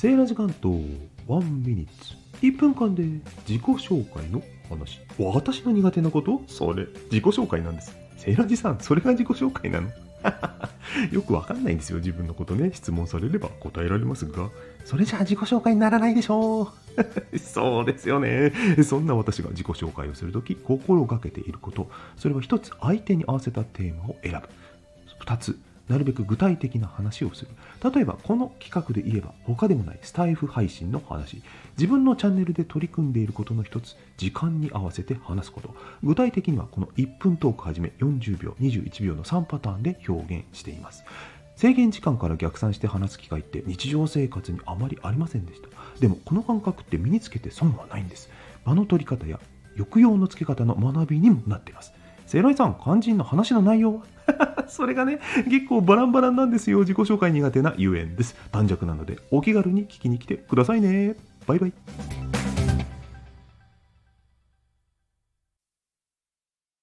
セーラー時間とワンミニッツ。1分間で自己紹介の話。私の苦手なこと？それ自己紹介なんです。セーラージさんそれが自己紹介なの？よくわかんないんですよ自分のことね。質問されれば答えられますが。それじゃあ自己紹介にならないでしょう。そうですよね。そんな私が自己紹介をするとき心がけていること。それは一つ相手に合わせたテーマを選ぶ。二つなるべく具体的な話をする。例えば、この企画で言えば、他でもないスタイフ配信の話。自分のチャンネルで取り組んでいることの一つ、時間に合わせて話すこと。具体的には、この1分トークはじめ40秒、21秒の3パターンで表現しています。制限時間から逆算して話す機会って日常生活にあまりありませんでした。でも、この感覚って身につけて損はないんです。場の取り方や抑揚のつけ方の学びにもなっています。セイロイさん、肝心の話の内容は？それがね、結構バランバランなんですよ。自己紹介苦手なゆえんです。短尺なので、お気軽に聞きに来てくださいね。バイバイ。